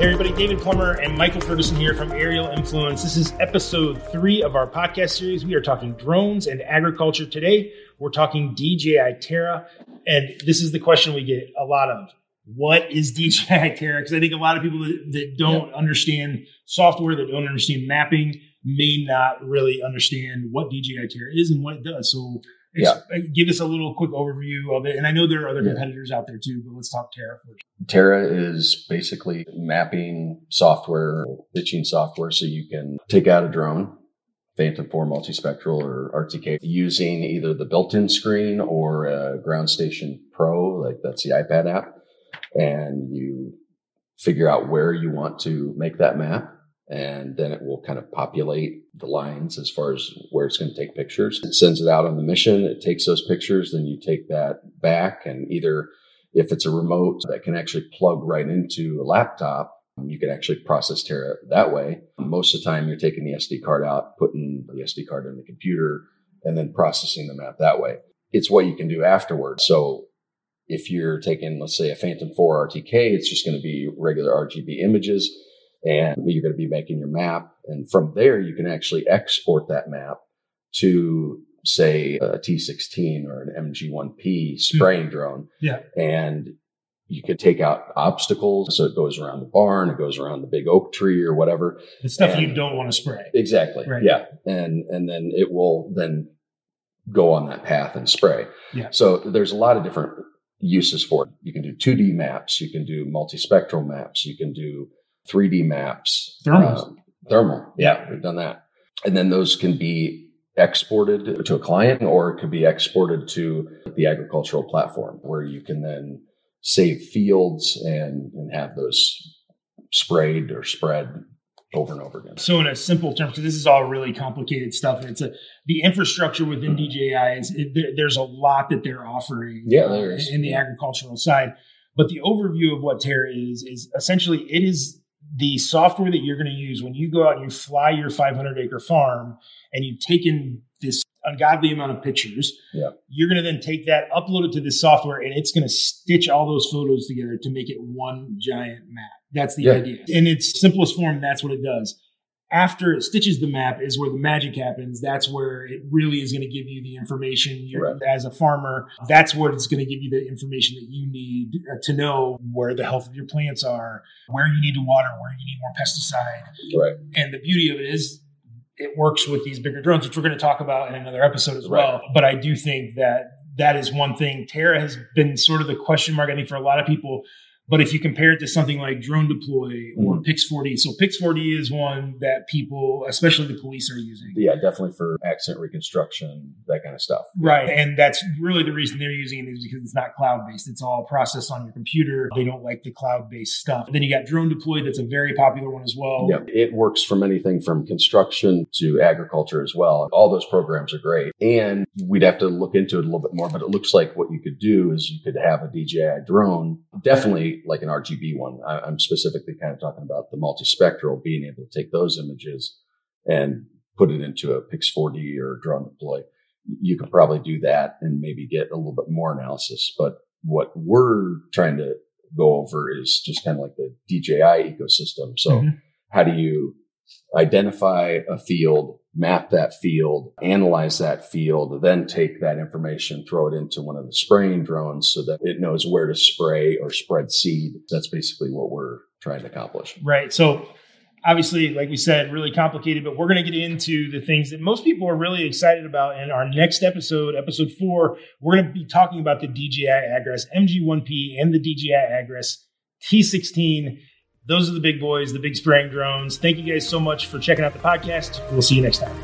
Hey everybody, David Plummer and Michael Ferguson here from Aerial Influence. This is episode three of our podcast series. We are talking drones and agriculture today. We're talking DJI Terra, and this is the question we get a lot of. What is DJI Terra? Because I think a lot of people that, that don't yeah. understand software, that don't understand mapping, may not really understand what DJI Terra is and what it does. So yeah. Uh, give us a little quick overview of it. And I know there are other competitors yeah. out there too, but let's talk Terra first. Terra is basically mapping software, stitching software so you can take out a drone, Phantom 4 multispectral or RTK using either the built-in screen or a Ground Station Pro, like that's the iPad app. And you figure out where you want to make that map and then it will kind of populate the lines as far as where it's going to take pictures. It sends it out on the mission. It takes those pictures. Then you take that back and either if it's a remote that can actually plug right into a laptop, you can actually process Terra that way. Most of the time you're taking the SD card out, putting the SD card in the computer and then processing the map that way. It's what you can do afterwards. So if you're taking, let's say a Phantom 4 RTK, it's just going to be regular RGB images and you're going to be making your map. And from there, you can actually export that map to say a T16 or an MG1P spraying mm. drone. Yeah. And you could take out obstacles. So it goes around the barn, it goes around the big oak tree or whatever. The stuff and you don't want to spray. Exactly. Right. Yeah. And, and then it will then go on that path and spray. Yeah. So there's a lot of different uses for it. You can do 2D maps. You can do multispectral maps. You can do 3D maps. Thermal. Um, thermal. Yeah, we've done that. And then those can be exported to a client or it could be exported to the agricultural platform where you can then save fields and, and have those sprayed or spread over and over again. So, in a simple term, because this is all really complicated stuff, and it's a the infrastructure within DJI is it, there's a lot that they're offering. Yeah, there in the agricultural side. But the overview of what Terra is is essentially it is the software that you're going to use when you go out and you fly your 500 acre farm and you've taken this ungodly amount of pictures, yeah. you're going to then take that, upload it to this software, and it's going to stitch all those photos together to make it one giant map. That's the yeah. idea. In its simplest form, that's what it does after it stitches the map is where the magic happens. That's where it really is going to give you the information right. as a farmer. That's what it's going to give you the information that you need uh, to know where the health of your plants are, where you need to water, where you need more pesticide. Right. And the beauty of it is it works with these bigger drones, which we're going to talk about in another episode as well. But I do think that that is one thing. Terra has been sort of the question mark, I think, for a lot of people but if you compare it to something like Drone Deploy or mm-hmm. Pix4D, so Pix4D is one that people, especially the police, are using. Yeah, definitely for accident reconstruction, that kind of stuff. Right. And that's really the reason they're using it is because it's not cloud based. It's all processed on your computer. They don't like the cloud based stuff. And Then you got Drone Deploy, that's a very popular one as well. Yeah, it works from anything from construction to agriculture as well. All those programs are great. And we'd have to look into it a little bit more, but it looks like what you could do is you could have a DJI drone, definitely like an RGB one. I, am specifically kind of talking about the multispectral, being able to take those images and put it into a Pix4D or drone deploy. You could probably do that and maybe get a little bit more analysis. But what we're trying to go over is just kind of like the DJI ecosystem. So mm-hmm. how do you identify a field, map that field, analyze that field, then take that information, throw it into one of the spraying drones so that it knows where to spray or spread seed. That's basically what we're trying to accomplish. Right. So obviously, like we said, really complicated, but we're going to get into the things that most people are really excited about. In our next episode, episode four, we're going to be talking about the DJI Agras MG1P and the DJI Agras T16 those are the big boys, the big spraying drones. Thank you guys so much for checking out the podcast. We'll see you next time.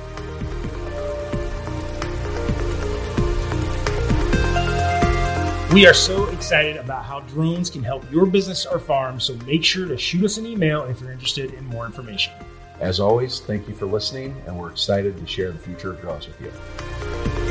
We are so excited about how drones can help your business or farm, so make sure to shoot us an email if you're interested in more information. As always, thank you for listening, and we're excited to share the future of drones with you.